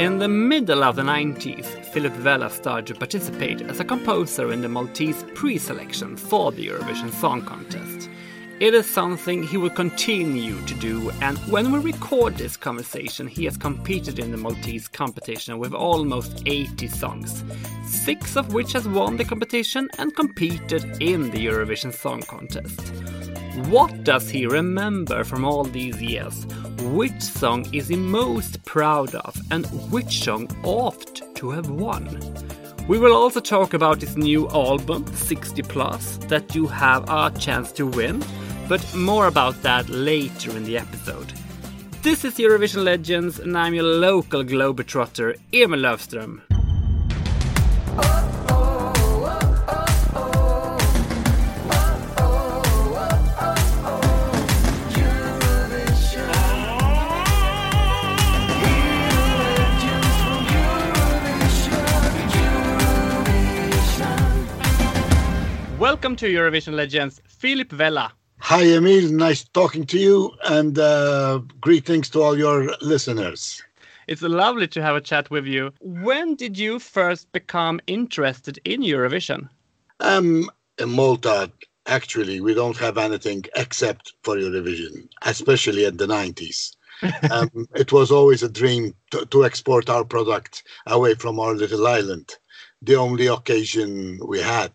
In the middle of the 90s, Philip Vella started to participate as a composer in the Maltese pre-selection for the Eurovision Song Contest. It is something he will continue to do, and when we record this conversation, he has competed in the Maltese competition with almost 80 songs, six of which has won the competition and competed in the Eurovision Song Contest. What does he remember from all these years? Which song is he most proud of, and which song ought to have won? We will also talk about his new album, 60 Plus, that you have a chance to win, but more about that later in the episode. This is Eurovision Legends, and I'm your local Globetrotter, Emil Löfström. Welcome to Eurovision Legends, Philip Vella. Hi, Emil. Nice talking to you, and uh, greetings to all your listeners. It's lovely to have a chat with you. When did you first become interested in Eurovision? Um, in Malta, actually, we don't have anything except for Eurovision, especially in the 90s. um, it was always a dream to, to export our product away from our little island. The only occasion we had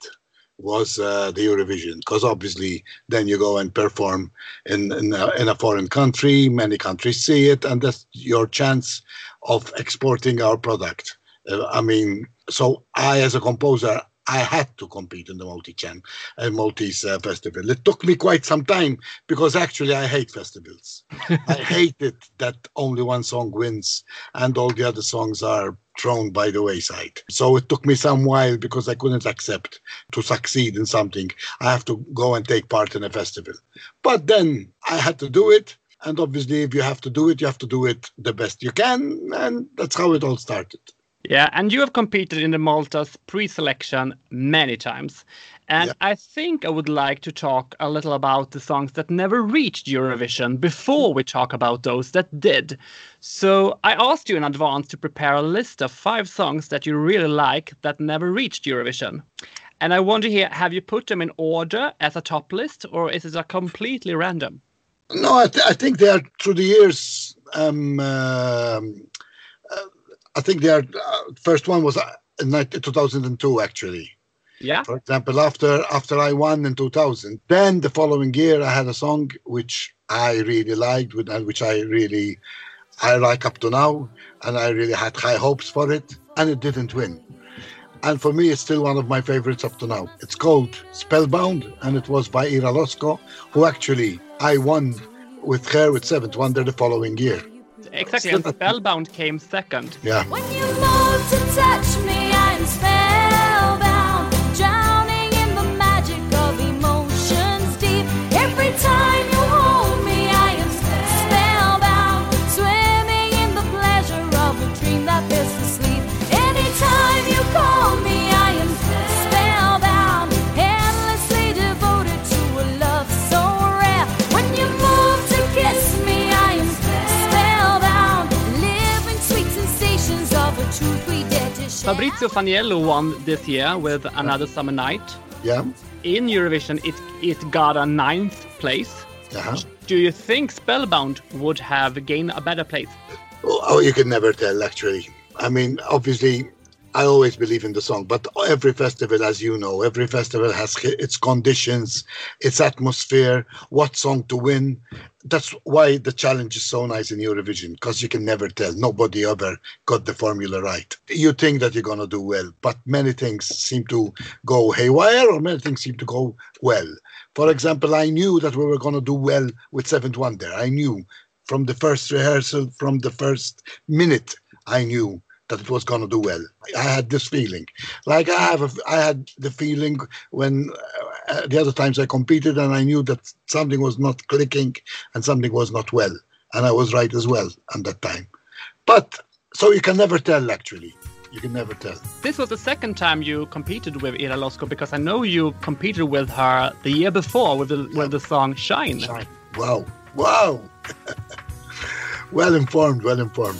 was uh, the Eurovision, because obviously then you go and perform in in a, in a, foreign country. Many countries see it, and that's your chance of exporting our product. Uh, I mean, so I, as a composer, I had to compete in the Maltese uh, Maltese uh, festival. It took me quite some time because actually I hate festivals. I hate it that only one song wins and all the other songs are thrown by the wayside. So it took me some while because I couldn't accept to succeed in something. I have to go and take part in a festival. But then I had to do it. And obviously, if you have to do it, you have to do it the best you can. And that's how it all started. Yeah, and you have competed in the Malta's pre-selection many times. And. I think I would like to talk a little about the songs that never reached Eurovision before we talk about those that did. So I asked you in advance to prepare a list of five songs that you really like that never reached Eurovision. And I want to hear have you put them in order as a top list, or is it a completely random? No, I, th- I think they are through the years. Um, uh, I think their uh, first one was uh, in 2002 actually. Yeah. For example, after after I won in 2000, then the following year I had a song which I really liked, which I really I like up to now, and I really had high hopes for it, and it didn't win. And for me, it's still one of my favorites up to now. It's called Spellbound, and it was by Ira Losko, who actually I won with her with Seventh Wonder the following year. Exactly, and Spellbound came second. Yeah. Fabrizio Faniello won this year with Another Summer Night. Yeah. In Eurovision, it, it got a ninth place. Uh-huh. Do you think Spellbound would have gained a better place? Oh, you can never tell, actually. I mean, obviously, I always believe in the song, but every festival, as you know, every festival has its conditions, its atmosphere, what song to win. That's why the challenge is so nice in Eurovision, because you can never tell. Nobody ever got the formula right. You think that you're going to do well, but many things seem to go haywire or many things seem to go well. For example, I knew that we were going to do well with Seventh Wonder. I knew from the first rehearsal, from the first minute, I knew that it was going to do well. I had this feeling, like I have, a, I had the feeling when uh, the other times I competed, and I knew that something was not clicking and something was not well, and I was right as well at that time. But so you can never tell, actually. You can never tell. This was the second time you competed with Ira Losko because I know you competed with her the year before with the, with the song Shine. Shine. Wow, wow. well informed, well informed.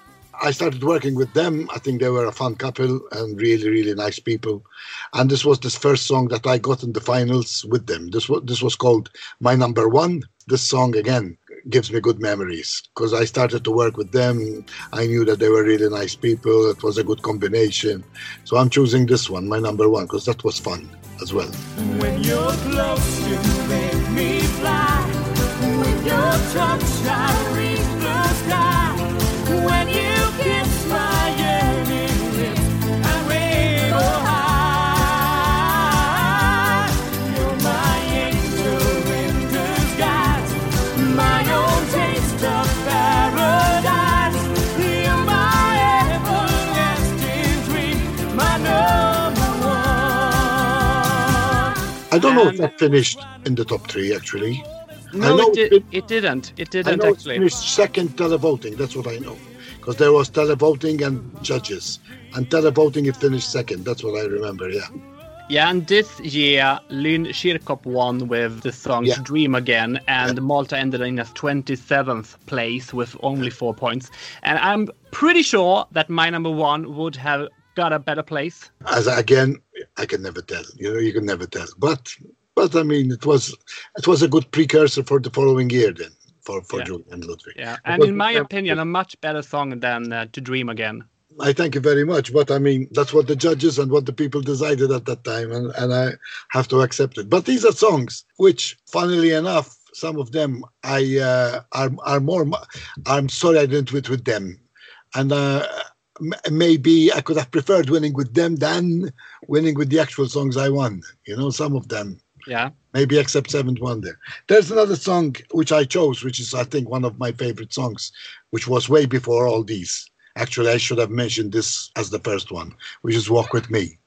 I started working with them. I think they were a fun couple and really, really nice people. And this was the first song that I got in the finals with them. This was this was called My Number One. This song again gives me good memories because I started to work with them. I knew that they were really nice people. It was a good combination. So I'm choosing this one, my number one, because that was fun as well. When you're close, you make me fly. With your touch, I don't know if that finished in the top three actually. No, it, it did- it didn't. It didn't know it finished second televoting. That's what I know. Because there was televoting and judges. And televoting it finished second. That's what I remember, yeah. Yeah, and this year, Lynn Chircop won with the song Yeah. Dream Again, and Malta ended in a 27th place with only four points. And I'm pretty sure that my number one would have got a better place. As again, I can never tell. You know, you can never tell. But but I mean it was it was a good precursor for the following year then for, for Yeah. Julie and Ludwig. Yeah, and in my opinion, a much better song than uh, To Dream Again. I thank you very much. But I mean, that's what the judges and what the people decided at that time, and, and I have to accept it. But these are songs which, funnily enough, some of them I uh, are are more. I'm sorry I didn't win with them, and uh, maybe I could have preferred winning with them than winning with the actual songs I won. You know, some of them Yeah, maybe except Seventh Wonder. There's another song which I chose, which is I think one of my favorite songs, which was way before all these. Actually, I should have mentioned this as the first one, which is Walk With Me,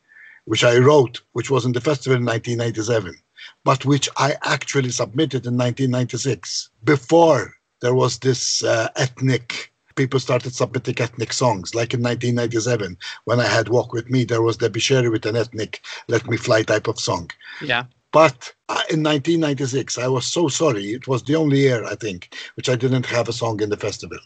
which I wrote, which was in the festival in 1997, but which I actually submitted in 1996 before there was this uh, ethnic. People started submitting ethnic songs, like in 1997 when I had Walk With Me. There was Debbie Scerri with an ethnic "Let Me Fly" type of song. yeah. But uh, in 1996, I was so sorry. It was the only year, I think, which I didn't have a song in the festival.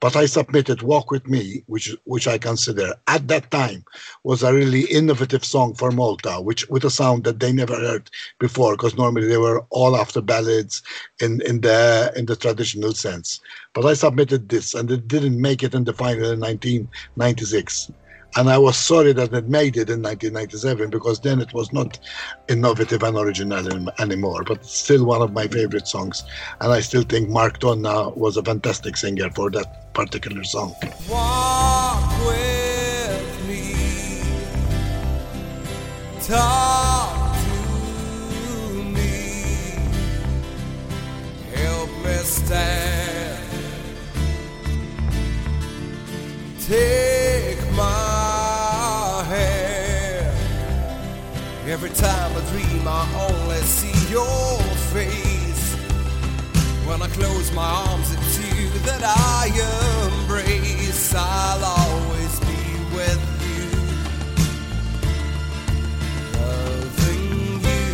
But I submitted "Walk with Me," which which I consider at that time was a really innovative song for Malta, which with a sound that they never heard before, because normally they were all after ballads in in the in the traditional sense. But I submitted this, and it didn't make it in the final in 1996. And I was sorry that it made it in 1997 because then it was not innovative and original an- anymore, but still one of my favorite songs. And I still think Mark Donna was a fantastic singer for that particular song. Walk with me. Talk stand. Take Every time I dream, I only see your face. When I close my arms, it's you that I embrace. I'll always be with you, loving you.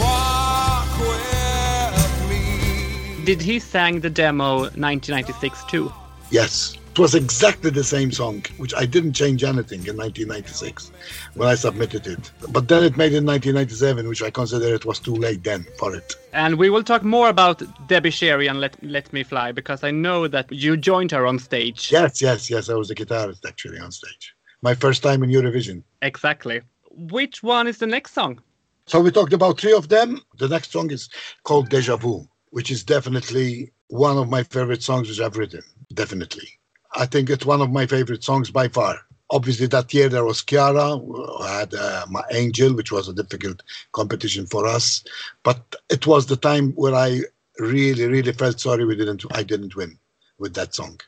Walk with me. Did he sang the demo 1996 too? Yes, it was exactly the same song, which I didn't change anything in 1996 when I submitted it. But then it made in 1997, which I consider it was too late then for it. And we will talk more about Debbie Scerri and Let Let Me Fly because I know that you joined her on stage. Yes, yes, yes, I was a guitarist actually on stage. My first time in Eurovision. Exactly. Which one is the next song? So we talked about three of them. The next song is called Deja Vu, which is definitely one of my favorite songs which I've written. Definitely. I think it's one of my favorite songs by far. Obviously, that year there was Chiara, who had uh, My Angel, which was a difficult competition for us. But it was the time where I really, really felt sorry we didn't, I didn't win with that song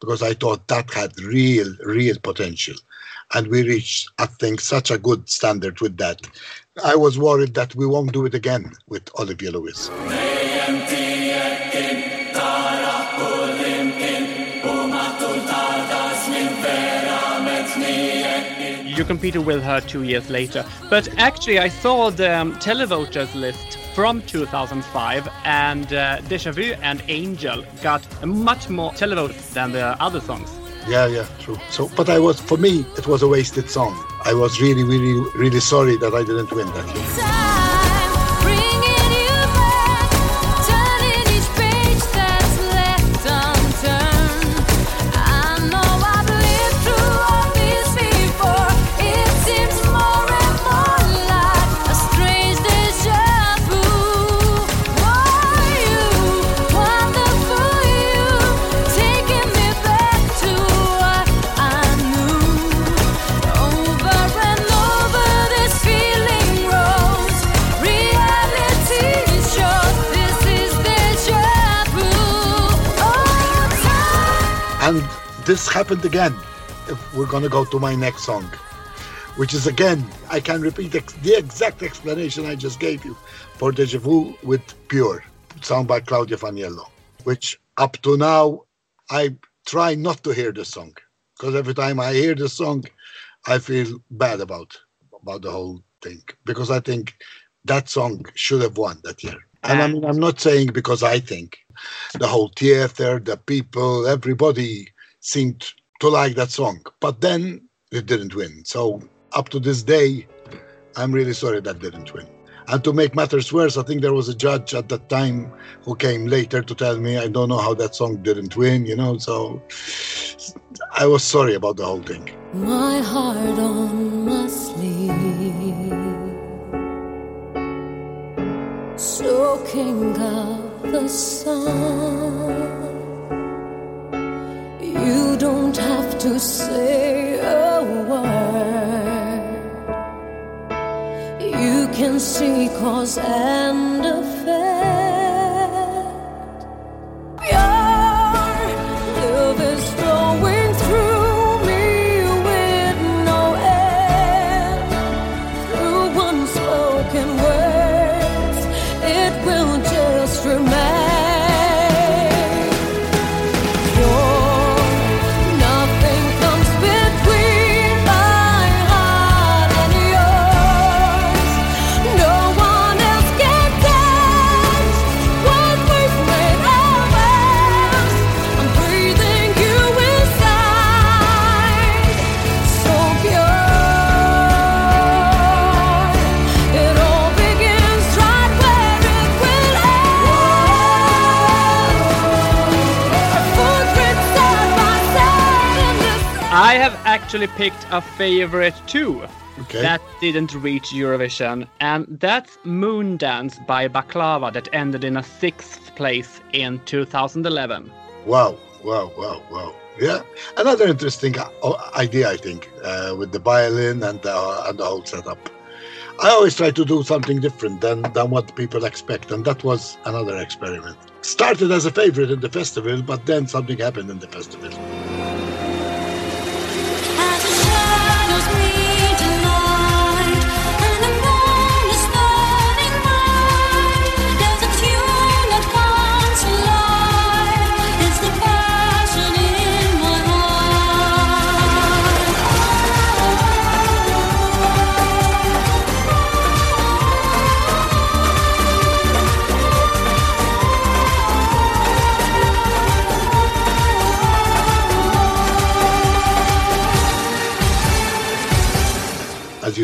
because I thought that had real, real potential. And we reached, I think, such a good standard with that. I was worried that we won't do it again with Olivia Lewis. Competed with her two years later. But actually, I saw the um, televoters list from 2005, and uh, Deja Vu and Angel got much more televotes than the other songs. Yeah, yeah, true. So, but I was, for me, it was a wasted song. I was really, really, really sorry that I didn't win that year. This happened again. We're gonna go to my next song, which is again, I can repeat ex- the exact explanation I just gave you for Deja Vu with Pure, sung by Claudia Faniello, which up to now I try not to hear the song because every time I hear the song, I feel bad about about the whole thing because I think that song should have won that year. And I mean, I'm not saying because I think the whole theater, the people, everybody seemed to like that song. But then it didn't win. So up to this day, I'm really sorry that didn't win. And to make matters worse, I think there was a judge at that time who came later to tell me, I don't know how that song didn't win, you know. So I was sorry about the whole thing. My heart on my sleeve, soaking up the sun. You don't have to say a word. You can see cause and effect. I have actually picked a favorite too. Okay. That didn't reach Eurovision, and that's Moondance by Baklava that ended in a sixth place in 2011. Wow, wow, wow, wow. Yeah, another interesting uh, idea, I think, uh, with the violin and the, and the whole setup. I always try to do something different than, than what people expect, and that was another experiment. Started as a favorite in the festival, but then something happened in the festival.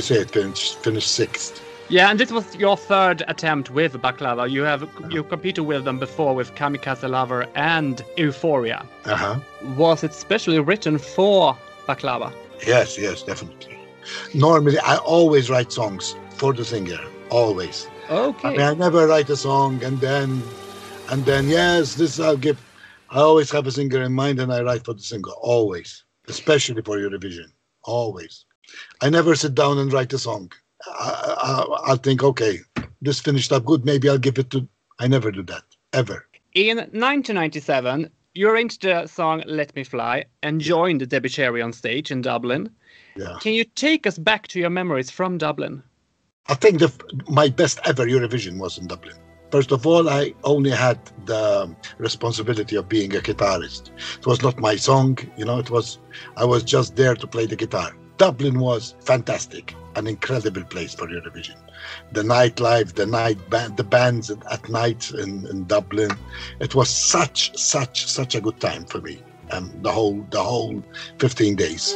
Say, it finished, finished sixth. Yeah, and this was your third attempt with Baklava. You have you competed with them before with Kamikaze Lover and Euphoria. Uh huh. Was it specially written for Baklava? Yes, yes, definitely. Normally, I always write songs for the singer, always. Okay. I mean, I never write a song and then, and then yes, this I'll give. I always have a singer in mind and I write for the singer, always, especially for Eurovision, always. I never sit down and write a song. I, I, I'll think, okay, this finished up good. Maybe I'll give it to. I never do that ever. In 1997, you arranged the song "Let Me Fly" and joined the Debbie Scerri on stage in Dublin. Yeah, Can you take us back to your memories from Dublin? I think the my best ever Eurovision was in Dublin. First of all, I only had the responsibility of being a guitarist. It was not my song, you know. It was I was just there to play the guitar. Dublin was fantastic, an incredible place for Eurovision. The nightlife, the night band, the bands at, night in, in Dublin, it was such, such, such a good time for me. Um, the whole, the whole 15 days.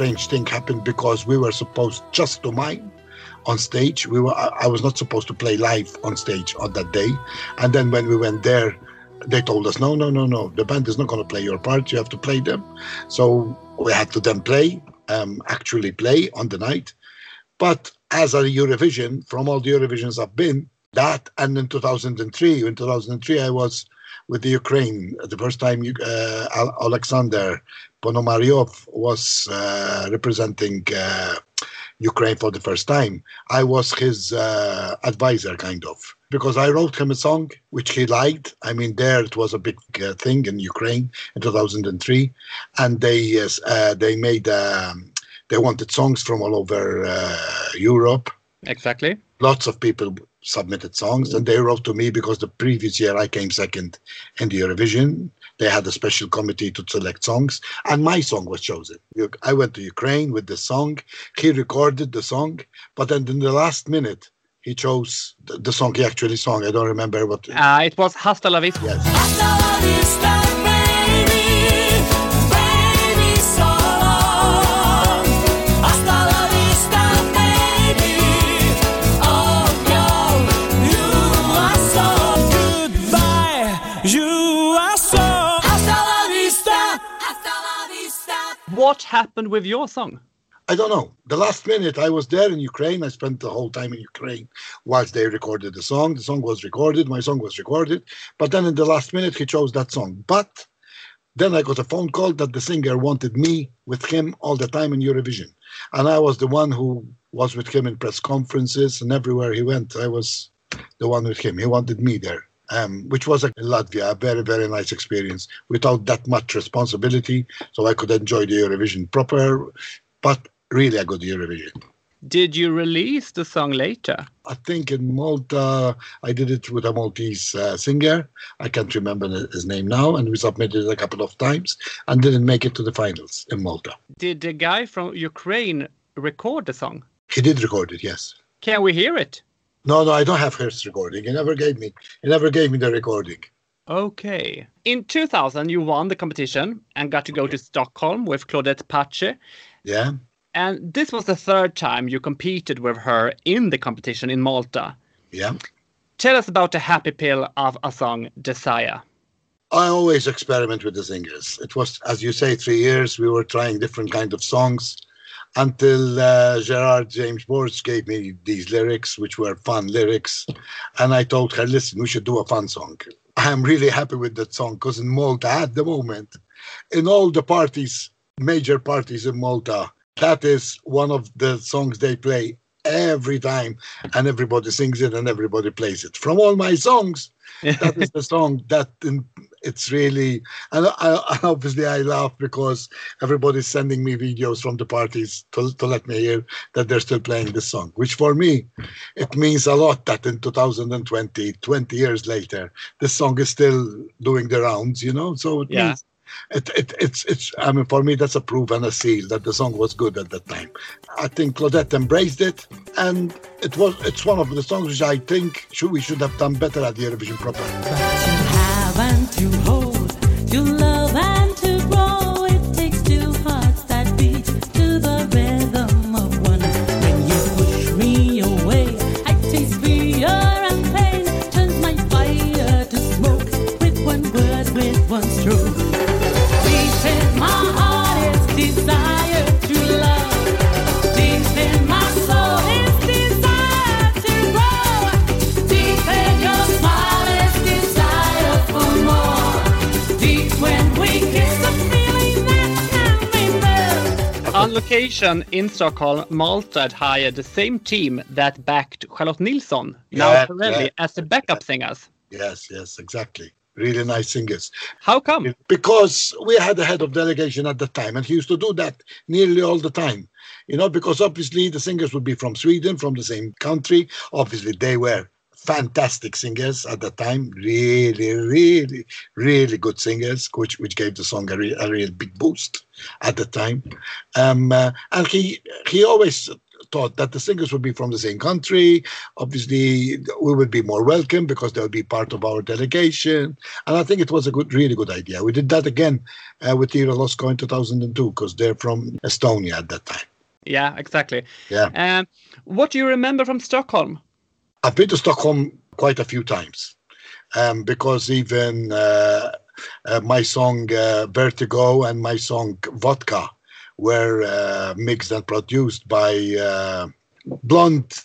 Strange thing happened because we were supposed just to mime on stage. We were I, was not supposed to play live on stage on that day. And then when we went there, they told us, no, no, no, no, the band is not going to play your part. You have to play them. So we had to then play, um, actually play on the night. But as a Eurovision, from all the Eurovisions I've been, that and in 2003, in 2003 I was with the Ukraine. The first time uh, Alexander Ponomaryov was uh, representing uh, Ukraine for the first time. I was his uh, advisor, kind of, because I wrote him a song which he liked. I mean, there it was a big uh, thing in Ukraine in 2003, and they uh, they made um, they wanted songs from all over uh, Europe Exactly. lots of people submitted songs and they wrote to me because the previous year I came second in the Eurovision. They had a special committee to select songs and my song was chosen. I went to Ukraine with the song. He recorded the song, but then in the last minute, he chose the, the song he actually sang. I don't remember what. Uh, it was Hasta la Vista. yes. Hasta la vista, What happened with your song? I don't know. The last minute, I was there in Ukraine. I spent the whole time in Ukraine whilst they recorded the song. The song was recorded. My song was recorded. But then in the last minute, he chose that song. But then I got a phone call that the singer wanted me with him all the time in Eurovision. And I was the one who was with him in press conferences and everywhere he went. I was the one with him. He wanted me there. Um, which was in Latvia a very very nice experience without that much responsibility, so I could enjoy the Eurovision proper but really a good Eurovision. Did you release the song later? I think in Malta, I did it with a Maltese uh, singer. I can't remember his name now, and we submitted it a couple of times and didn't make it to the finals in Malta. Did the guy from Ukraine record the song? He did record it, yes. Can we hear it? No, no, I don't have his recording. He never gave me. He never gave me the recording. Okay. In 2000, you won the competition and got to go to Stockholm with Claudette Pace. Yeah, And this was the third time you competed with her in the competition in Malta. yeah. Tell us about the happy pill of a song, Desire. I always experiment with the singers. It was, as you say, three years. We were trying different kind of songs until uh, Gerard James Borg gave me these lyrics, which were fun lyrics, and I told her, "Listen, we should do a fun song." I am really happy with that song because in Malta at the moment, in all the parties, major parties in Malta, that is one of the songs they play every time, and everybody sings it and everybody plays it. From all my songs, that is the song that in, it's really and I, obviously I laugh because everybody's sending me videos from the parties to, to let me hear that they're still playing this song which for me it means a lot that in 2020 20 years later this song is still doing the rounds you know so it Yeah. means it, it, it's it's I mean for me that's a proof and a seal that the song was good at that time. I think Claudette embraced it, and it was it's one of the songs which I think should, we should have done better at the Eurovision proper. To hold, location in Stockholm, Malta had hired the same team that backed Charlotte Nilsson, now Yeah, Perelli, yeah. as the backup singers. Yes, yes, exactly. Really nice singers. How come? Because we had a head of delegation at the time, and he used to do that nearly all the time. You know, because obviously the singers would be from Sweden, from the same country. Obviously, they were fantastic singers at the time. Really, really, really good singers, which which gave the song a, re- a real big boost at the time. Um, uh, and he he always thought that the singers would be from the same country. Obviously, we would be more welcome because they would be part of our delegation. And I think it was a good, really good idea. We did that again uh, with Ira Losko in 2002 because they're from Estonia at that time. Yeah, exactly. Yeah. Um, what do you remember from Stockholm? I've been to Stockholm quite a few times um, because even uh, uh, my song uh, Vertigo and my song Vodka were uh, mixed and produced by uh, blonde,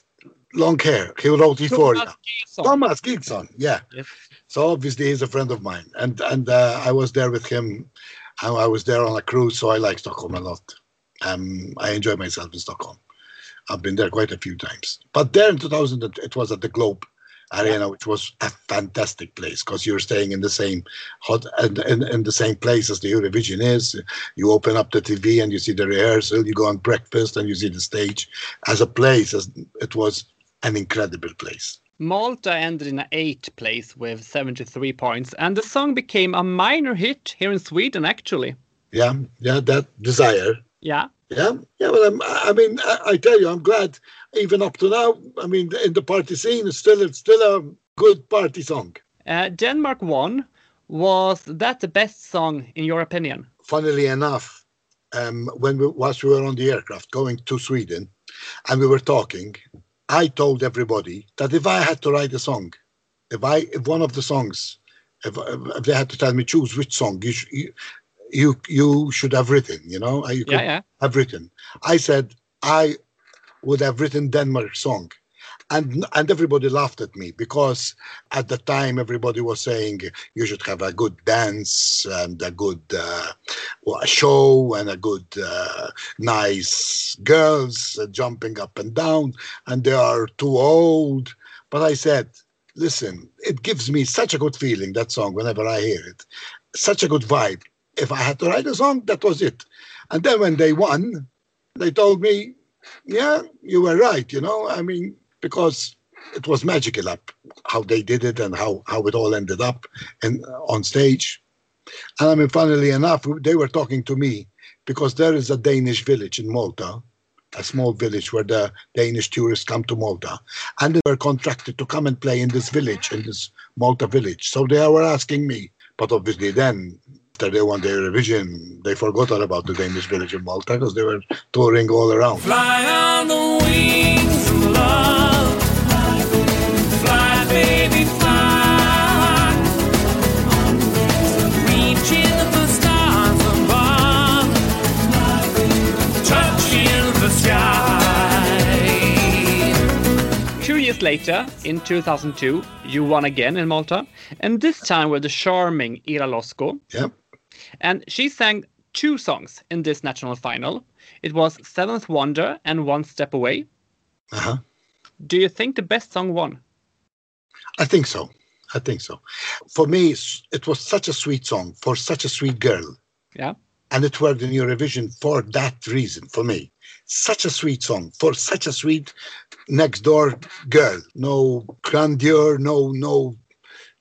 long hair. He wrote Euphoria. Thomas G:son, yeah. Yes. So obviously he's a friend of mine, and and uh, I was there with him. I was there on a cruise, so I like Stockholm a lot. Um, I enjoy myself in Stockholm. I've been there quite a few times. But there in 2000, it- was at the Globe Arena, which was a fantastic place because you're staying in the same hot and in, in the same place as the Eurovision is. You open up the TV and you see the rehearsal. You go on breakfast and you see the stage. As a place, as it was an incredible place. Malta ended in eighth place with 73 points, and the song became a minor hit here in Sweden, actually. Yeah, yeah, that desire. Yeah. Yeah, yeah. Well, I'm, I mean, I, I tell you, I'm glad. Even up to now, I mean, in the party scene, it's still it's still a good party song. Uh, Denmark won. Was that the best song, in your opinion? Funnily enough, um, when we whilst we were on the aircraft going to Sweden, and we were talking, I told everybody that if I had to write a song, if I if one of the songs, if, if they had to tell me choose which song you you, you you should have written, you know, I- you could Yeah, yeah. have written. I said I would have written Denmark song. And and everybody laughed at me because at the time everybody was saying you should have a good dance and a good uh, show and a good uh, nice girls uh, jumping up and down and they are too old. But I said, listen, it gives me such a good feeling that song whenever I hear it, such a good vibe. If I had to write a song, that was it. And then when they won, they told me, yeah, you were right, you know. I mean, because it was magical up how they did it and how, how it all ended up and uh, on stage. And I mean, funnily enough, they were talking to me because there is a Danish village in Malta, a small village where the Danish tourists come to Malta, and they were contracted to come and play in this village, in this Malta village. So they were asking me, but obviously then. After they won the Eurovision, they forgot all about the Danish village in Malta because they were touring all around. Fly on the wings of love. Fly, baby, fly. Reaching the stars above. Touching the sky. Two years later, in 2002, you won again in Malta, and this time with the charming Ira Losko. Yeah. And she sang two songs in this national final. It was Seventh Wonder and One Step Away. Uh-huh. Do you think the best song won? I think so. I think so. For me, it was such a sweet song for such a sweet girl. Yeah. And it worked in Eurovision for that reason, for me. Such a sweet song for such a sweet next door girl. No grandeur, no, no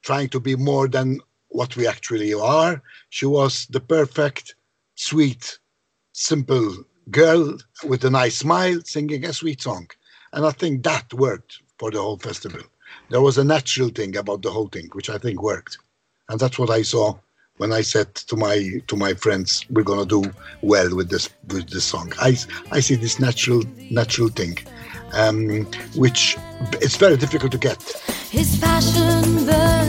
trying to be more than what we actually are. She was the perfect, sweet, simple girl with a nice smile singing a sweet song. And I think that worked for the whole festival. There was a natural thing about the whole thing, which I think worked. And that's what I saw when I said to my to my friends, "We're gonna do well with this with this song." I I see this natural natural thing, um, which it's very difficult to get. His passion burns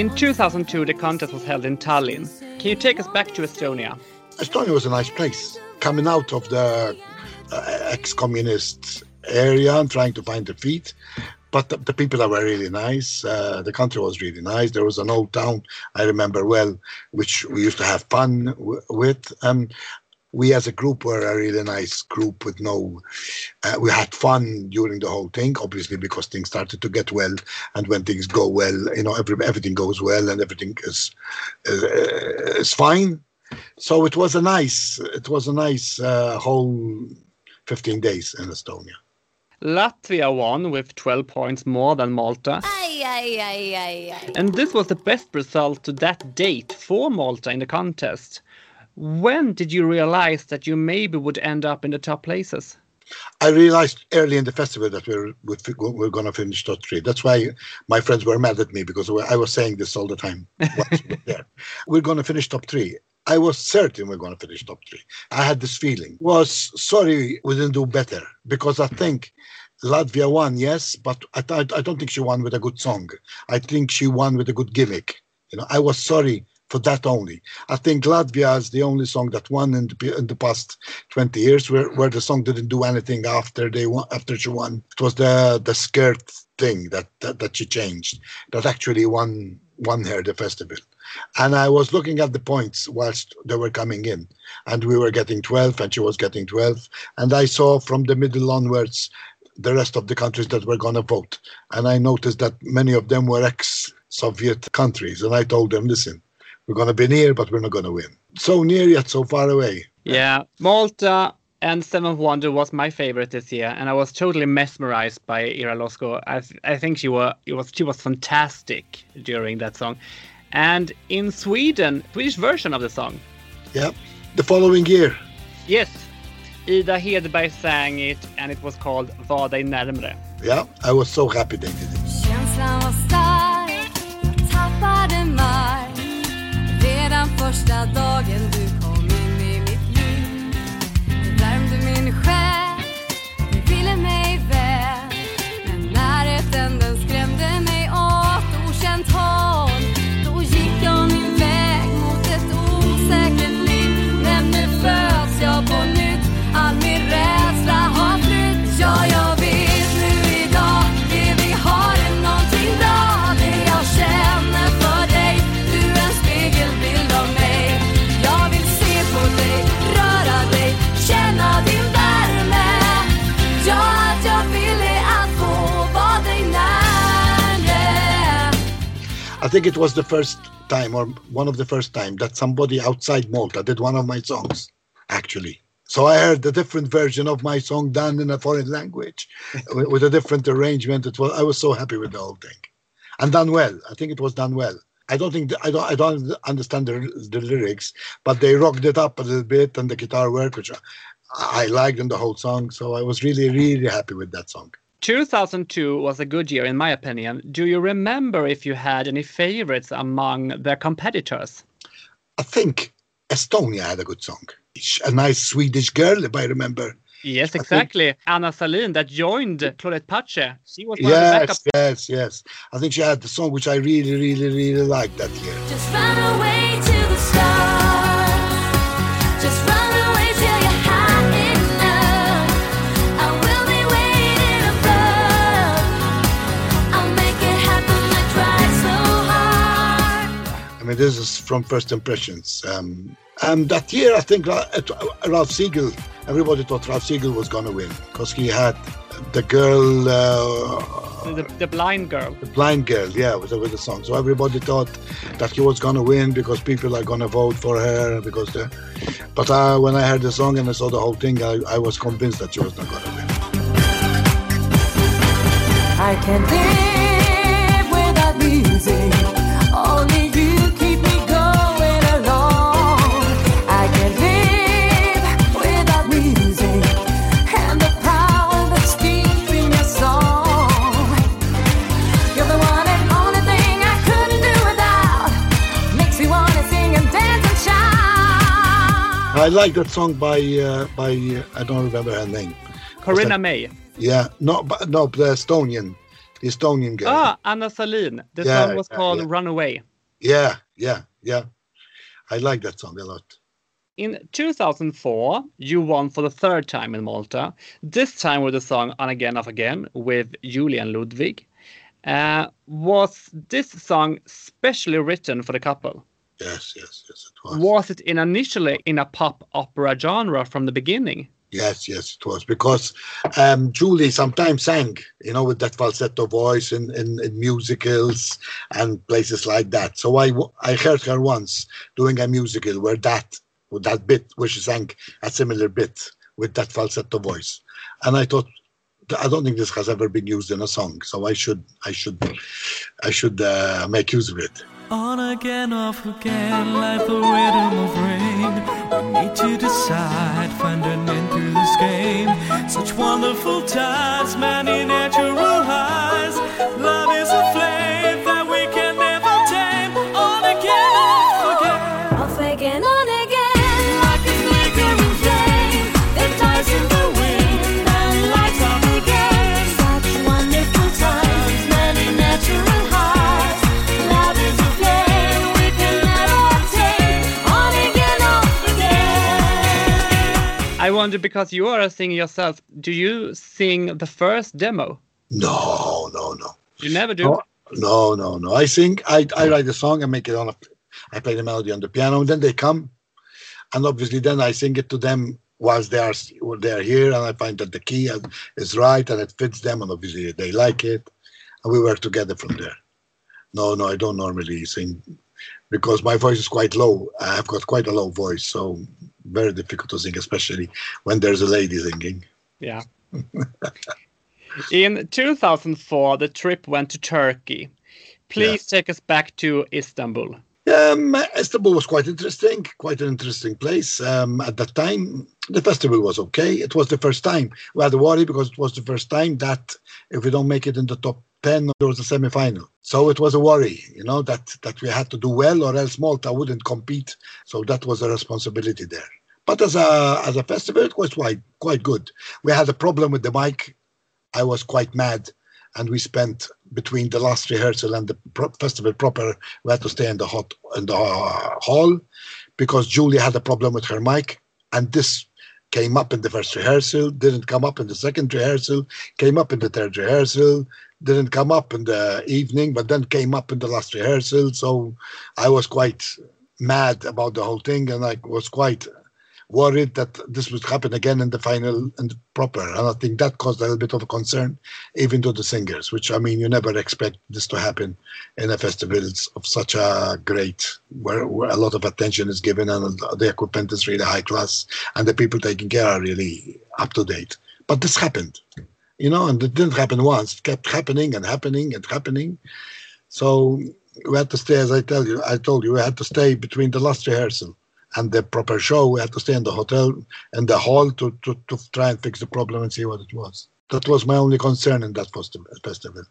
In 2002, the contest was held in Tallinn. Can you take us back to Estonia? Estonia was a nice place. Coming out of the uh, ex communist area and trying to find the feet. But the, the people were really nice. Uh, the country was really nice. There was an old town I remember well, which we used to have fun with. Um, we as a group were a really nice group with no uh, we had fun during the whole thing obviously because things started to get well and when things go well you know every, everything goes well and everything is uh, is fine so it was a nice it was a nice uh, whole 15 days in estonia Latvia won with 12 points more than Malta. Ay, ay, ay, ay, ay. And this was the best result to that date for Malta in the contest. When did you realize that you maybe would end up in the top places? I realized early in the festival that we were, we we're going to finish top three. That's why my friends were mad at me because I was saying this all the time. once we were there. We're going to finish top three. I was certain we're going to finish top three. I had this feeling. Was sorry we didn't do better because I think Latvia won, yes, but I, I, I don't think she won with a good song. I think she won with a good gimmick. You know, I was sorry for that only. I think Latvia is the only song that won in the, in the past 20 years where, mm-hmm. where the song didn't do anything after they won, after she won. It was the the skirt thing that, that, that she changed that actually won won her the festival. And I was looking at the points whilst they were coming in, and we were getting 12, and she was getting 12. And I saw from the middle onwards the rest of the countries that were going to vote. And I noticed that many of them were ex Soviet countries. And I told them, listen, we're going to be near, but we're not going to win. So near yet so far away. Yeah, Malta and Seventh Wonder was my favorite this year, and I was totally mesmerized by Ira Losko. I, th- I think she was, it was she was fantastic during that song. And in Sweden, Swedish version of the song, Yeah. The following year, yes, Ida Hedberg sang it, and it was called Var dig närmre. yeah, I was so happy they did it. Första dagen think it was the first time, or one of the first time, that somebody outside Malta did one of my songs, actually. So I heard a different version of my song done in a foreign language, with, a different arrangement. It was I was so happy with the whole thing, and done well. I think it was done well. I don't think I don't I don't understand the, the lyrics, but they rocked it up a little bit, and the guitar work, which I, I liked in the whole song. So I was really really happy with that song. 2002 was a good year, in my opinion. Do you remember if you had any favorites among the competitors? I think Estonia had a good song. A nice Swedish girl, if I remember. Yes, think- exactly. Anna Sahlene that joined Claudette Pace. She was one of the Yes, backup. yes, yes. I think she had the song which I really, really, really liked that year. Mean, this is from first impressions. Um, and that year, I think uh, Ralph Siegel, everybody thought Ralph Siegel was going to win because he had the girl, uh, The, the blind girl. the blind girl, yeah, with the, with the song. So everybody thought that he was going to win because people are going to vote for her. Because, the, but uh, when I heard the song and I saw the whole thing, I, I was convinced that she was not going to win. I can't live I like that song by uh, by uh, I don't remember her name. Corinna May. Yeah, no, but no, the Estonian, the Estonian girl. Ah, Anna Sahlene. The Yeah, song was yeah, called yeah. Runaway. Yeah, yeah, yeah. I like that song a lot. In 2004, you won for the third time in Malta, this time with the song On Again, Off Again with Julie and Ludwig. Uh, was this song specially written for the couple? Yes, yes, yes, it was. Was it in initially in a pop opera genre from the beginning? Yes, yes, it was because um, Julie sometimes sang, you know, with that falsetto voice in, in, in musicals and places like that. So I, I heard her once doing a musical where that with that bit where she sang a similar bit with that falsetto voice, and I thought I don't think this has ever been used in a song, so I should I should I should uh, make use of it. On again, off again, like the rhythm of rain. We need to decide, find an end to this game. Such wonderful times, many natural I wonder because you are a singer yourself, do you sing the first demo? No, no, no. You never do. No, no, no, no. I sing, I, I write a song and make it on a, I play the melody on the piano, and then they come, and obviously then I sing it to them whilst they are they are here, and I find that the key is right and it fits them, and obviously they like it, and we work together from there. No, no, I don't normally sing because my voice is quite low. I've got quite a low voice, so very difficult to sing, especially when there's a lady singing. Yeah. In 2004, the trip went to Turkey. Please take us back to Istanbul. Um, Istanbul was quite interesting, quite an interesting place. Um, at that time, the festival was okay. It was the first time. We had a worry because it was the first time that if we don't make it in the top 10, there was a semi-final. So it was a worry, you know, that, that we had to do well or else Malta wouldn't compete. So that was a responsibility there. But as a, as a festival, it was quite, quite good. We had a problem with the mic. I was quite mad and we spent between the last rehearsal and the pro- festival proper we had to stay in the hot in the uh, hall because Julie had a problem with her mic and this came up in the first rehearsal didn't come up in the second rehearsal came up in the third rehearsal didn't come up in the evening but then came up in the last rehearsal so I was quite mad about the whole thing and I was quite worried that this would happen again in the final and proper. And I think that caused a little bit of concern, even to the singers, which I mean, you never expect this to happen in a festival of such a great, where, where a lot of attention is given and the equipment is really high class and the people taking care are really up to date. But this happened, you know, and it didn't happen once. It kept happening and happening and happening. So we had to stay, as I tell you, I told you, we had to stay between the last rehearsal and the proper show. We had to stay in the hotel in the hall to, to, to try and fix the problem and see what it was. That was my only concern in that festi- festival.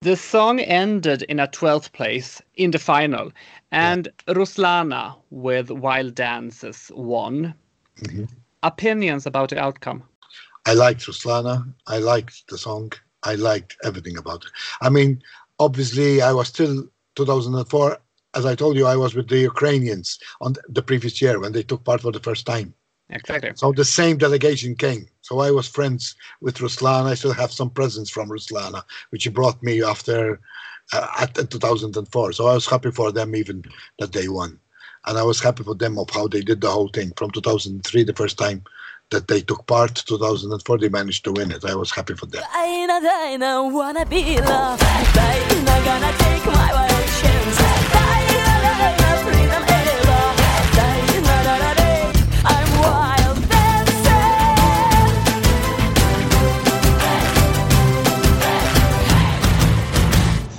The song ended in a 12th place in the final, and Ruslana with Wild Dances won. Mhm. Opinions about the outcome? I liked Ruslana. I liked the song. I liked everything about it. I mean, obviously, I was still 2004. As I told you, I was with the Ukrainians on the previous year when they took part for the first time. Exactly. So the same delegation came. So I was friends with Ruslana. I still have some presents from Ruslana, which he brought me after uh, at in 2004. So I was happy for them even that they won, and I was happy for them of how they did the whole thing from 2003, the first time that they took part. 2004, they managed to win it. I was happy for them. Wanna be loved. Gonna take my wild chance. Freedom.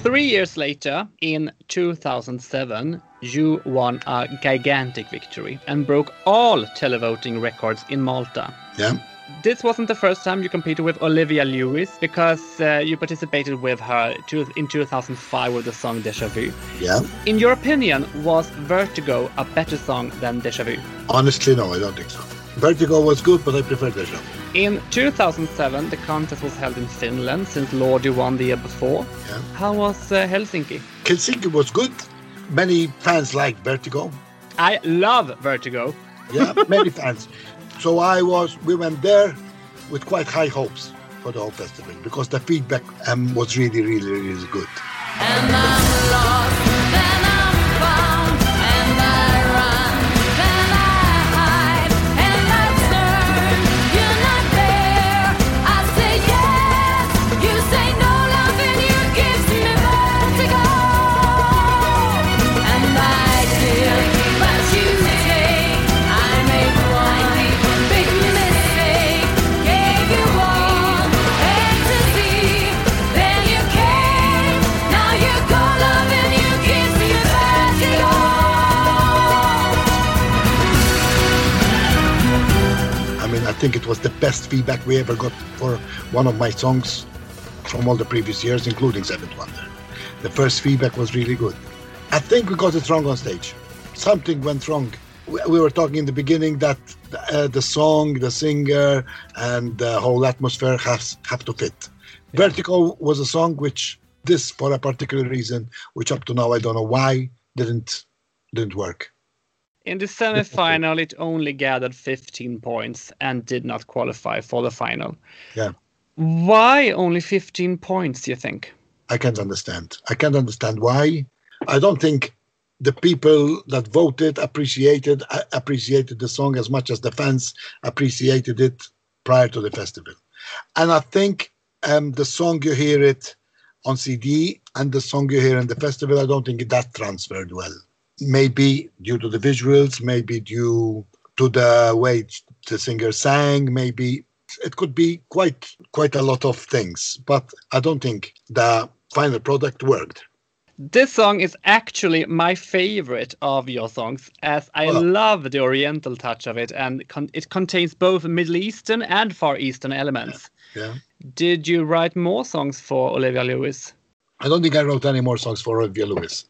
Three years later, in 2007, you won a gigantic victory and broke all televoting records in Malta. Yeah. This wasn't the first time you competed with Olivia Lewis because uh, you participated with her to- in 2005 with the song Deja Vu. Yeah. In your opinion, was Vertigo a better song than Deja Vu? Honestly, no, I don't think so. Vertigo was good, but I prefer Deja. In 2007, the contest was held in Finland since Lordi won the year before. Yeah. How was uh, Helsinki? Helsinki was good. Many fans like Vertigo. I love Vertigo. Yeah, many fans. So I was, we went there with quite high hopes for the whole festival because the feedback um, was really, really, really good. Think it was the best feedback we ever got for one of my songs from all the previous years, including Seventh Wonder. The first feedback was really good. I think we got it wrong on stage. Something went wrong. We, we were talking in the beginning that uh, the song, the singer, and the whole atmosphere has have to fit. Vertigo was a song which this, for a particular reason, which up to now I don't know why, didn't didn't work. In the semi-final, it only gathered 15 points and did not qualify for the final. Yeah. Why only 15 points, do you think? I can't understand. I can't understand why. I don't think the people that voted appreciated uh, appreciated the song as much as the fans appreciated it prior to the festival. And I think um, the song you hear it on CD and the song you hear in the festival, I don't think that transferred well. Maybe due to the visuals, maybe due to the way the singer sang, maybe it could be quite quite a lot of things. But I don't think the final product worked. This song is actually my favorite of your songs, as I love the Oriental touch of it, and con- it contains both Middle Eastern and Far Eastern elements. Yeah. Did you write more songs for Olivia Lewis? I don't think I wrote any more songs for Olivia Lewis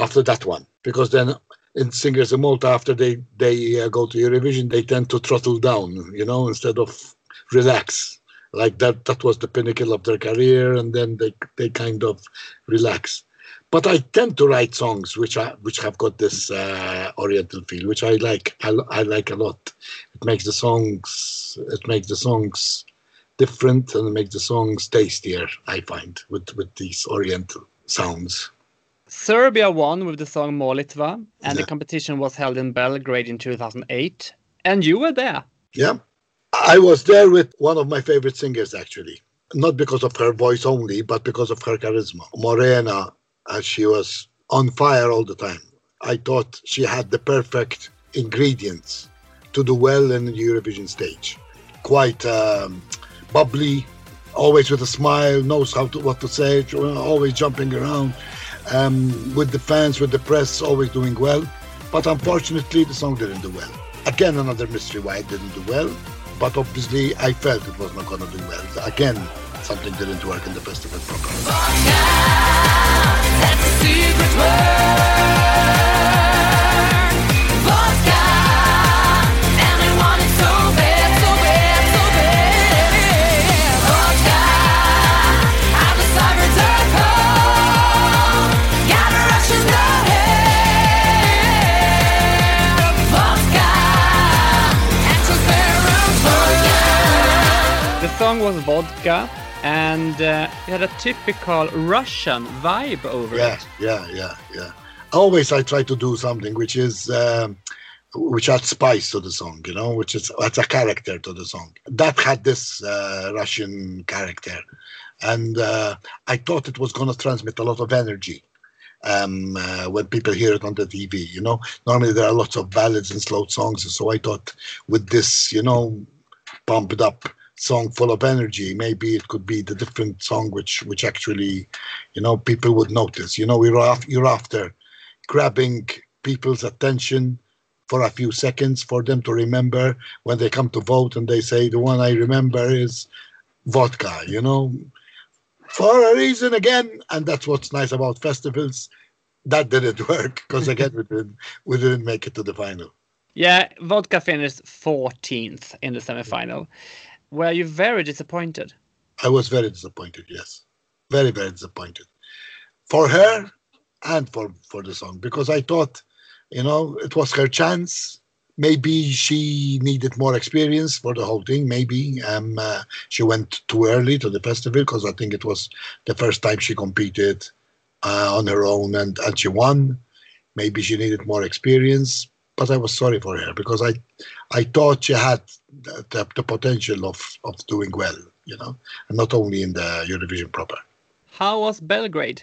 after that one because then in Singers in Malta after they they uh, go to Eurovision they tend to throttle down, you know, instead of relax. Like that that was the pinnacle of their career, and then they they kind of relax. But I tend to write songs which are which have got this uh, Oriental feel, which I like. I, I like a lot. It makes the songs it makes the songs different and it makes the songs tastier. I find with with these Oriental sounds. Serbia won with the song Molitva, and the competition was held in Belgrade in 2008. And you were there. Yeah. I was there with one of my favorite singers, actually. Not because of her voice only, but because of her charisma. Morena, as she was on fire all the time. I thought she had the perfect ingredients to do well in the Eurovision stage. Quite um, bubbly, always with a smile, knows how to what to say, always jumping around. Um, with the fans, with the press, always doing well. But unfortunately, the song didn't do well. Again, another mystery why it didn't do well. But obviously, I felt it was not going to do well. Again, something didn't work in the festival program. Song was Vodka, and uh, it had a typical Russian vibe over Yeah, it. yeah, yeah, yeah. Yeah. Always, I try to do something which is um, which adds spice to the song. You know, which is adds a character to the song. That had this uh, Russian character, and uh, I thought it was going to transmit a lot of energy. Um, uh, when people hear it on the TV, you know, normally there are lots of ballads and slow songs, and so I thought with this, you know, pumped up song full of energy. Maybe it could be the different song which which actually you know people would notice. You know we're off, you're after grabbing people's attention for a few seconds for them to remember when they come to vote and they say the one i remember is vodka you know? For a reason again and that's what's nice about festivals. That didn't work because again we didn't we didn't make it to the final. Yeah, Vodka finished 14th in the semi-final. Were you very disappointed? I was very disappointed, yes. Very, very disappointed. For her, and for for the song because I thought, you know, it was her chance. Maybe she needed more experience for the whole thing. Maybe um, uh, she went too early to the festival because I think it was the first time she competed uh, on her own and, and she won. Maybe she needed more experience, but I was sorry for her because I I thought she had the, the, the potential of, of doing well, you know, and not only in the Eurovision proper. How was Belgrade?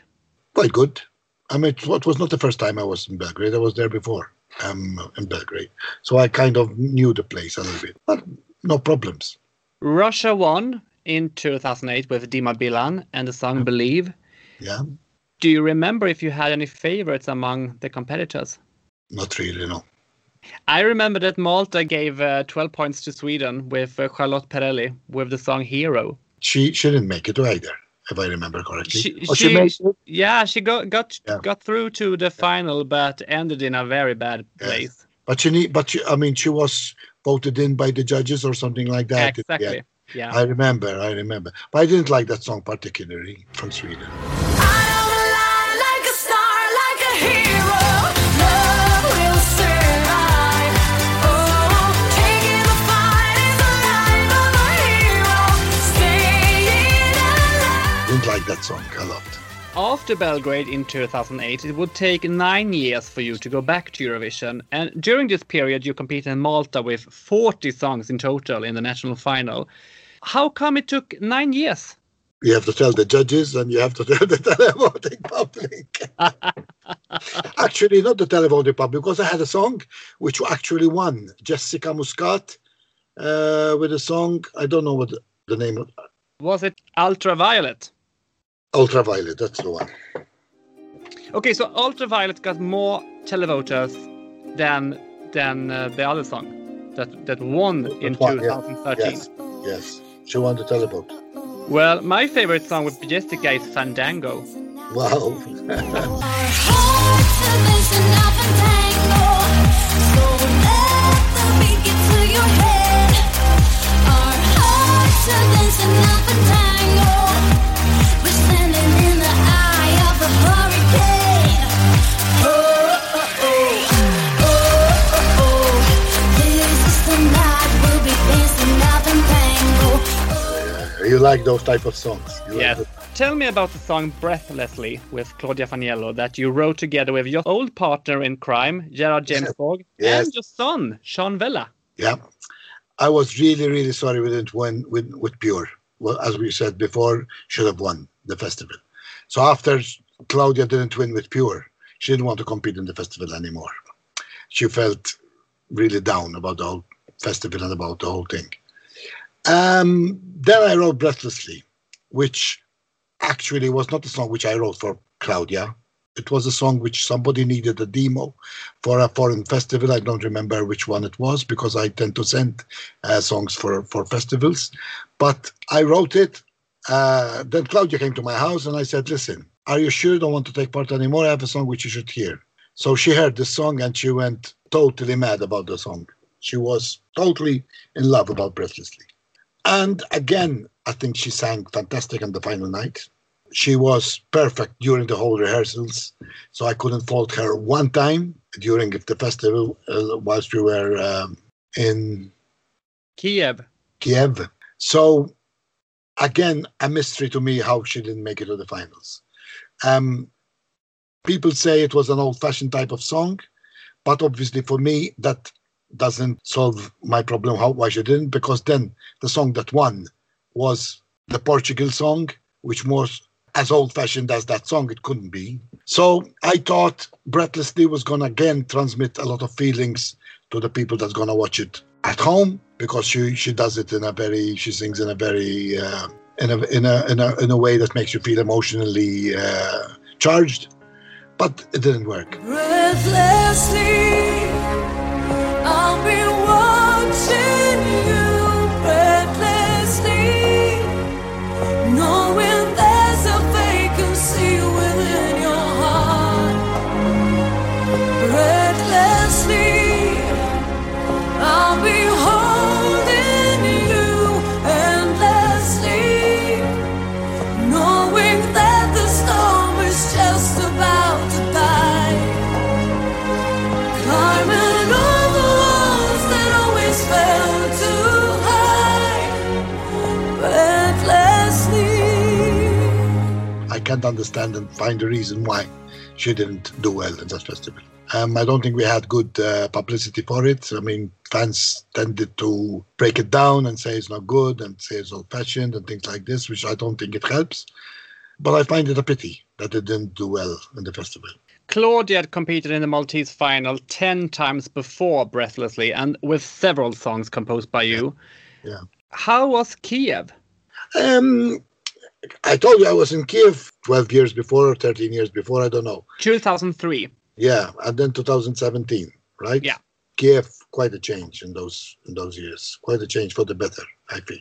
Quite good. I mean, it was not the first time I was in Belgrade. I was there before um, in Belgrade. So I kind of knew the place a little bit, but no problems. Russia won in 2008 with Dima Bilan and the song Believe. Yeah, Do you remember if you had any favorites among the competitors? not really, no. I remember that Malta gave uh, 12 points to Sweden with uh, Charlotte Perrelli with the song Hero. She she didn't make it either, if I remember correctly. She, Oh, she, made it? yeah, she got got Yeah. got through to the final, but ended in a very bad Yes. place. But she need, but she, I mean, she was voted in by the judges or something like that. exactly. Yeah, Yeah. I remember, I remember. But I didn't like that song particularly from Sweden. That song a lot. After Belgrade in 2008, it would take nine years for you to go back to Eurovision. And during this period, you competed in Malta with 40 songs in total in the national final. How come it took nine years? You have to tell the judges and you have to tell the televoting public. actually, not the televoting public, because I had a song which actually won. Jessica Muscat uh, with a song, I don't know what the name of Was it Ultraviolet? Ultraviolet, that's the one. Okay, so Ultraviolet got more televoters than than uh, the other song that that won in That one, yeah. 2013. Yes, yes. She won the televote. Well, my favorite song with Jessica is Fandango. Wow. you like those type of songs? You like Yes. the- Tell me about the song Breathlessly with Claudia Faniello that you wrote together with your old partner in crime, Gerard James. Borg, Yes. and your son, Sean Vella. Yeah, I was really, really sorry we didn't win with, with Pure. Well, as we said before, should have won the festival. So after Claudia didn't win with Pure, she didn't want to compete in the festival anymore. She felt really down about the whole festival and about the whole thing. Um, then I wrote Breathlessly, which actually was not a song which I wrote for Claudia. It was a song which somebody needed a demo for a foreign festival. I don't remember which one it was because I tend to send uh, songs for, for festivals. But I wrote it. Uh, then Claudia came to my house and I said, Listen, are you sure you don't want to take part anymore? I have a song which you should hear. So she heard the song and she went totally mad about the song. She was totally in love about Breathlessly. And again, I think she sang fantastic on the final night. She was perfect during the whole rehearsals, so I couldn't fault her one time during the festival uh, whilst we were um, in Kiev. Kiev. So again, a mystery to me how she didn't make it to the finals. Um, people say it was an old-fashioned type of song, but obviously for me that doesn't solve my problem how why she didn't because then the song that won was the Portugal song, which was as old-fashioned as that song it couldn't be. So I thought Breathlessly was gonna again transmit a lot of feelings to the people that's gonna watch it at home because she she does it in a very she sings in a very uh, in a in a in a in a way that makes you feel emotionally uh, charged, but it didn't work. Breathlessly, can't understand and find a reason why she didn't do well in that festival. Um, I don't think we had good uh, publicity for it. I mean, fans tended to break it down and say it's not good and say it's old-fashioned and things like this, which I don't think it helps. But I find it a pity that it didn't do well in the festival. Claudia had competed in the Maltese final 10 times before Breathlessly and with several songs composed by you. Yeah. How was Kiev? Um, I told you I was in Kiev 12 years before or 13 years before, I don't know. 2003. Yeah, and then 2017, right? Yeah. Kiev, quite a change in those in those years. Quite a change for the better, I feel.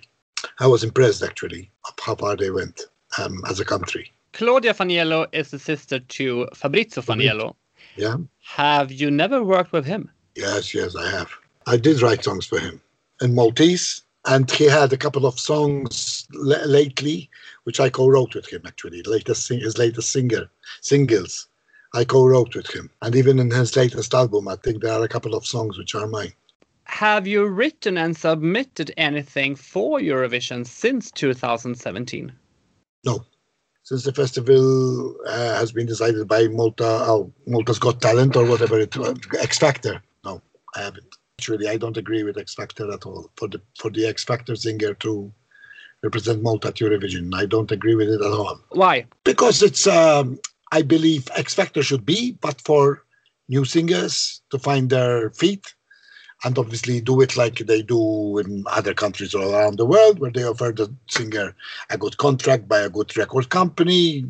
I was impressed actually of how far they went um, as a country. Claudia Faniello is the sister to Fabrizio Faniello. Yeah. Have you never worked with him? Yes, yes, I have. I did write songs for him in Maltese, and he had a couple of songs l- lately, which I co-wrote with him. Actually, latest sing- his latest singer singles, I co-wrote with him, and even in his latest album, I think there are a couple of songs which are mine. Have you written and submitted anything for Eurovision since 2017? No, since the festival uh, has been decided by Malta, oh, Malta's Got Talent or whatever it was, X Factor. No, I haven't. Actually, I don't agree with X Factor at all. For the for the X Factor singer to represent Malta at Eurovision, I don't agree with it at all. Why? Because it's, um, I believe X Factor should be, but for new singers to find their feet and obviously do it like they do in other countries all around the world, where they offer the singer a good contract by a good record company,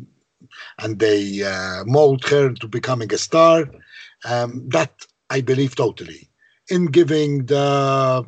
and they uh, mold her to becoming a star. Um, that I believe totally in giving the,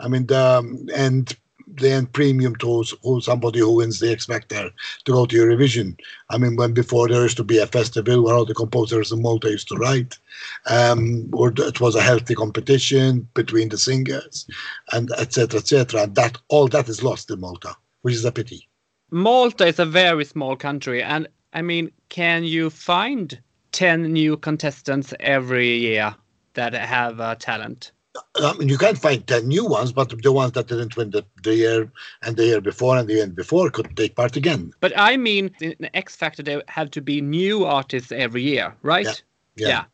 I mean the end the end premium to who somebody who wins the X Factor to go to Eurovision. I mean, when before there used to be a festival where all the composers in Malta used to write, um, or it was a healthy competition between the singers, and etc. etc. And that all that is lost in Malta, which is a pity. Malta is a very small country, and I mean, can you find 10 new contestants every year that have uh, talent? I mean, you can't find 10 new ones, but the ones that didn't win the, the year and the year before and the year before could take part again. But I mean, in the X Factor, there have to be new artists every year, right? Yeah. Yeah.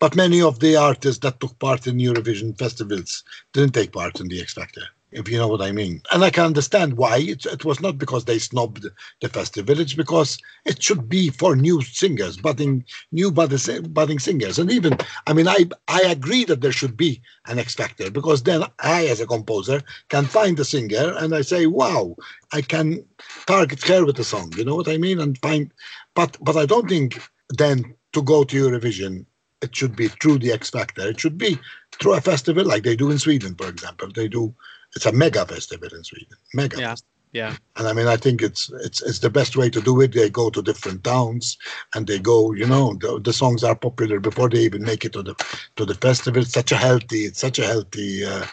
But many of the artists that took part in Eurovision festivals didn't take part in the X Factor, if you know what I mean. And I can understand why. It, it was not because they snobbed the festival, it's because it should be for new singers, budding, new budding, budding singers. And even, I mean, I, I agree that there should be an X Factor because then I, as a composer, can find a singer and I say, wow, I can target her with a song. You know what I mean? And find, but but I don't think then to go to Eurovision it should be through the X Factor. It should be through a festival like they do in Sweden, for example. They do it's a mega festival in Sweden. Mega. Yeah. Yeah. And I mean I think it's it's it's the best way to do it. They go to different towns and they go, you know, the, the songs are popular before they even make it to the to the festival. It's such a healthy, it's such a healthy uh,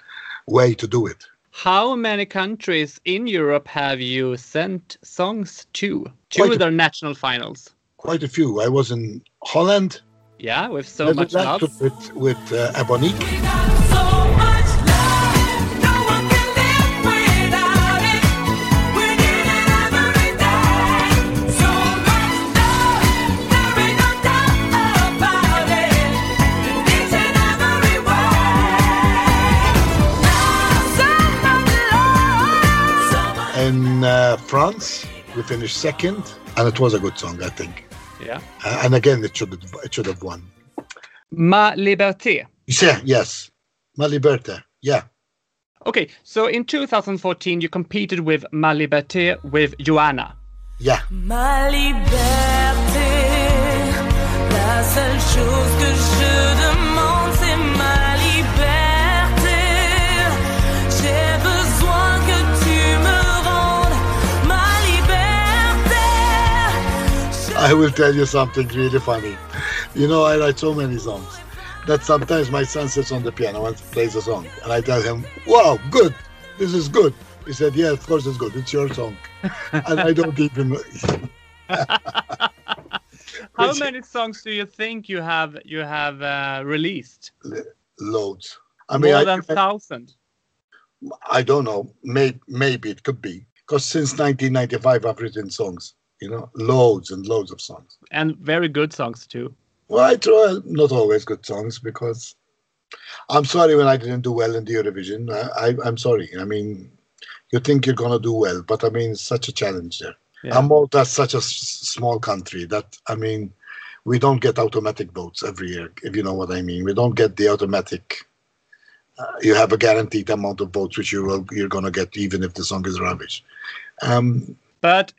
way to do it. How many countries in Europe have you sent songs to? Quite To a- their national finals? Quite a few. I was in Holland Yeah, with so much love. With with uh, Ebonique. France, we finished second, and it was a good song, I think. Yeah. Uh, and again, it should it should have won. Ma Liberté. Yeah, yes, Ma Liberté. Yeah, Okay, so in 2014 you competed with Ma Liberté with Joanna. yeah. Ma liberté, la seule chose que je demande I will tell you something really funny. You know, I write so many songs that sometimes my son sits on the piano and plays a song, and I tell him, "Wow, good, this is good." He said, "Yeah, of course it's good. It's your song," and I don't even. How many songs do you think you have you have uh, released? loads. I mean, More I, than thousand. I don't know. Maybe, maybe it could be because since 1995 I've written songs. You know, loads and loads of songs. And very good songs too. Well, I try not always good songs because I'm sorry when I didn't do well in the Eurovision. I, I, I'm sorry. I mean, you think you're gonna do well, but I mean, it's such a challenge there. Yeah. And Malta's such a s- small country that I mean, we don't get automatic votes every year, if you know what I mean. We don't get the automatic. Uh, you have a guaranteed amount of votes which you will you're gonna get even if the song is rubbish. Um, But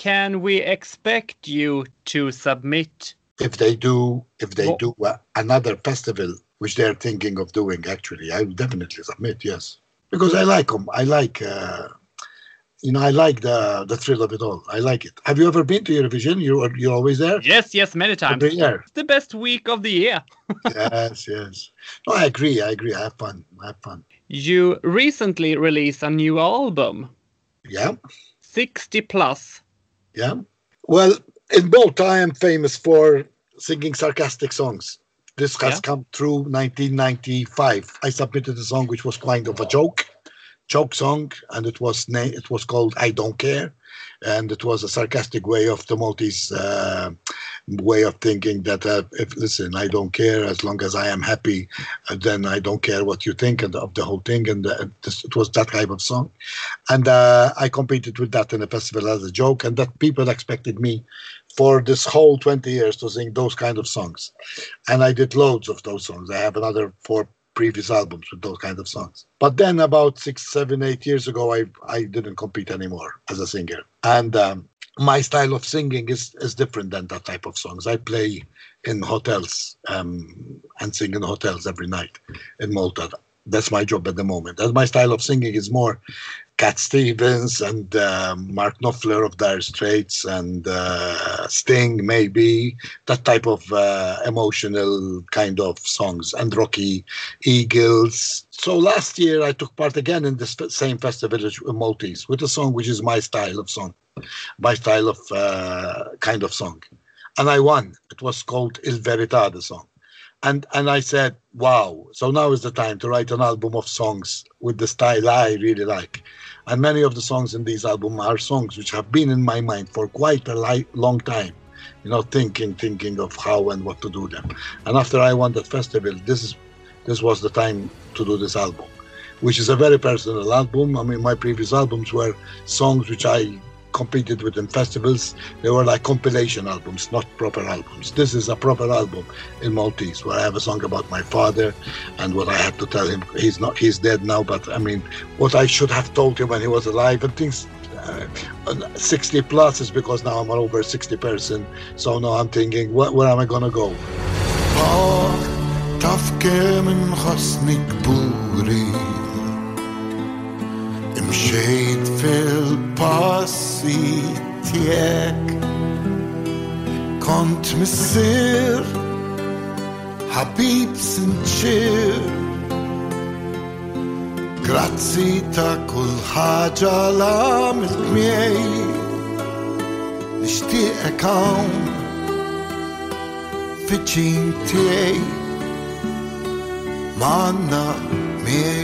can we expect you to submit? if they do if they do uh, another festival which they're thinking of doing actually i will definitely submit yes. Because i like them i like uh, you know i like the the thrill of it all. I like it. Have you ever been to eurovision? You are you're always there? Yes, yes, many times. every year It's the best week of the year. yes yes. No i agree i agree. I have fun i have fun. You recently released a new album, yeah. 60 plus. Yeah. Well in Malta i am famous for singing sarcastic songs. This has Yeah. come through 1995 i submitted a song which was kind of a joke joke song and it was na- it was called i don't care and it was a sarcastic way of the maltese uh, way of thinking that uh, if listen i don't care as long as i am happy uh, then i don't care what you think and of the whole thing. And uh, it was that type of song. And uh, i competed with that in a festival as a joke. And that people expected me for this whole 20 years to sing those kind of songs. And i did loads of those songs. I have another four previous albums with those kind of songs. But then about six seven eight years ago i i didn't compete anymore as a singer. And um, my style of singing is is different than that type of songs. I play in hotels um, and sing in hotels every night in malta. That's my job at the moment. And my style of singing is more Cat Stevens and uh, Mark Knopfler of Dire Straits and uh, Sting, maybe that type of uh, emotional kind of songs, and Rocky Eagles. So last year I took part again in this same festival as Maltese with a song which is my style of song, my style of uh, kind of song, and I won. It was called Il Verità, the song and and I said, "Wow! So now is the time to write an album of songs with the style I really like." And many of the songs in this album are songs which have been in my mind for quite a li- long time, you know, thinking, thinking of how and what to do them. And after I won that festival, this is this was the time to do this album, which is a very personal album. I mean, my previous albums were songs which I competed with in festivals. They were like compilation albums, not proper albums. This is a proper album in Maltese where I have a song about my father and what I had to tell him. He's not, he's dead now, but I mean, what I should have told him when he was alive and things. Uh, 60 plus is because now I'm over 60 person. So now I'm thinking, where, where am I to go? Mxejt fil-passi tijek Kont missir Habib sinċir Grazzi ta' kull ħaġa la' mil-miej Nishtiqek għawn Fiċin tijek Manna miej.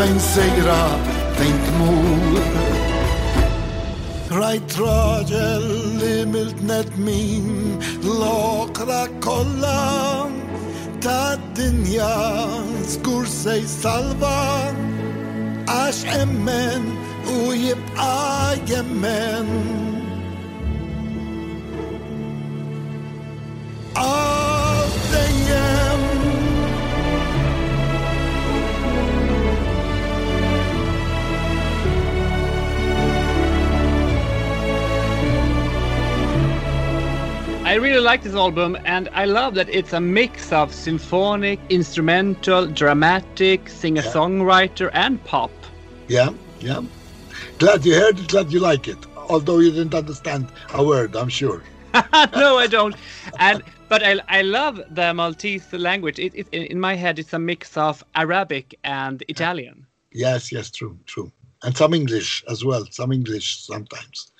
Fejn sejra fejn tmur. Rajt raġel li milt nedmin l-okra kolla ta' dinja skur sej salva. I really like this album, and I love that it's a mix of symphonic, instrumental, dramatic, singer-songwriter, and pop. Yeah, yeah. Glad you heard it, glad you like it. Although you didn't understand a word, I'm sure. no, I don't. And but I, I love the Maltese language. It, it, in my head, it's a mix of Arabic and Italian. Yes, yes, true, true. And some English as well, some English sometimes.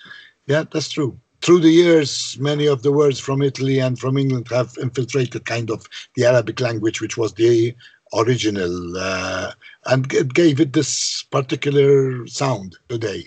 Yeah, that's true. Through the years, many of the words from Italy and from England have infiltrated kind of the Arabic language, which was the original, uh, and it gave it this particular sound today.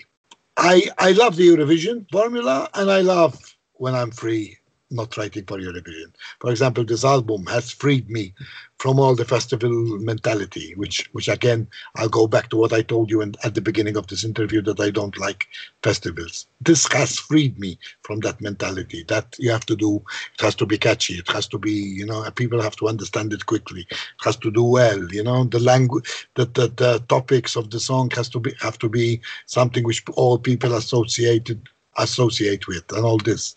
I I love the Eurovision formula, and I love when I'm free not writing for Eurovision. For example, this album has freed me from all the festival mentality, which which again I'll go back to what I told you in, at the beginning of this interview that I don't like festivals. This has freed me from that mentality that you have to do. It has to be catchy. It has to be you know people have to understand it quickly. It has to do well. You know the language, the, the the topics of the song has to be have to be something which all people associated associate with and all this.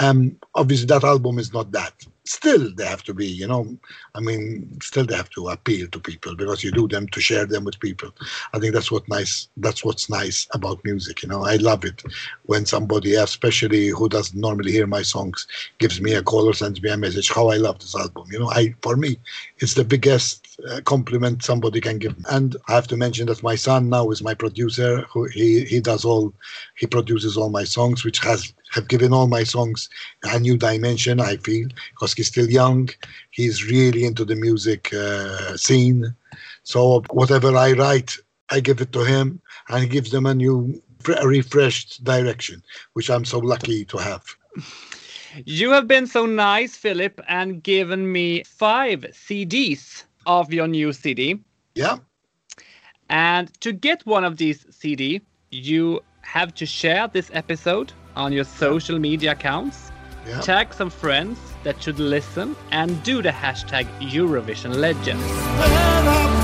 Um, obviously, that album is not that. Still, they have to be, you know, I mean, still they have to appeal to people because you do them to share them with people. I think that's what nice. That's what's nice about music. You know, I love it when somebody, especially who doesn't normally hear my songs, gives me a call or sends me a message. How I love this album. You know, I for me, it's the biggest uh, compliment somebody can give. Me. And I have to mention that my son now is my producer. Who he he does all, he produces all my songs, which has have given all my songs a new dimension. I feel because he's still young, he's really into the music uh, scene. So whatever I write, I give it to him, and he gives them a new, a refreshed direction, which I'm so lucky to have. You have been so nice, Philip, and given me five CDs of your new CD. Yeah. And to get one of these CD, you have to share this episode on your social media accounts, Yeah. tag some friends that should listen, and do the hashtag Eurovision Legends.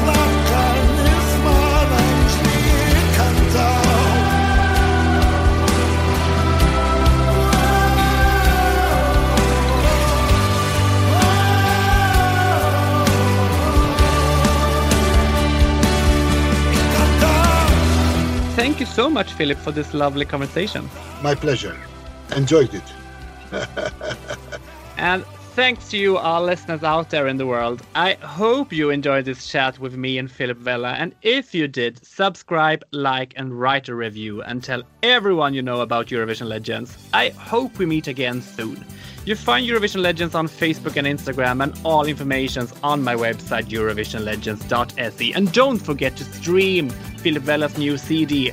So much, Philip, for this lovely conversation. My pleasure. Enjoyed it. And thanks to you, our listeners out there in the world. I hope you enjoyed this chat with me and Philip Vella. And if you did, subscribe, like, and write a review and tell everyone you know about Eurovision Legends. I hope we meet again soon. You find Eurovision Legends on Facebook and Instagram, and all information's on my website, eurovisionlegends.se. And don't forget to stream Philip Vella's new CD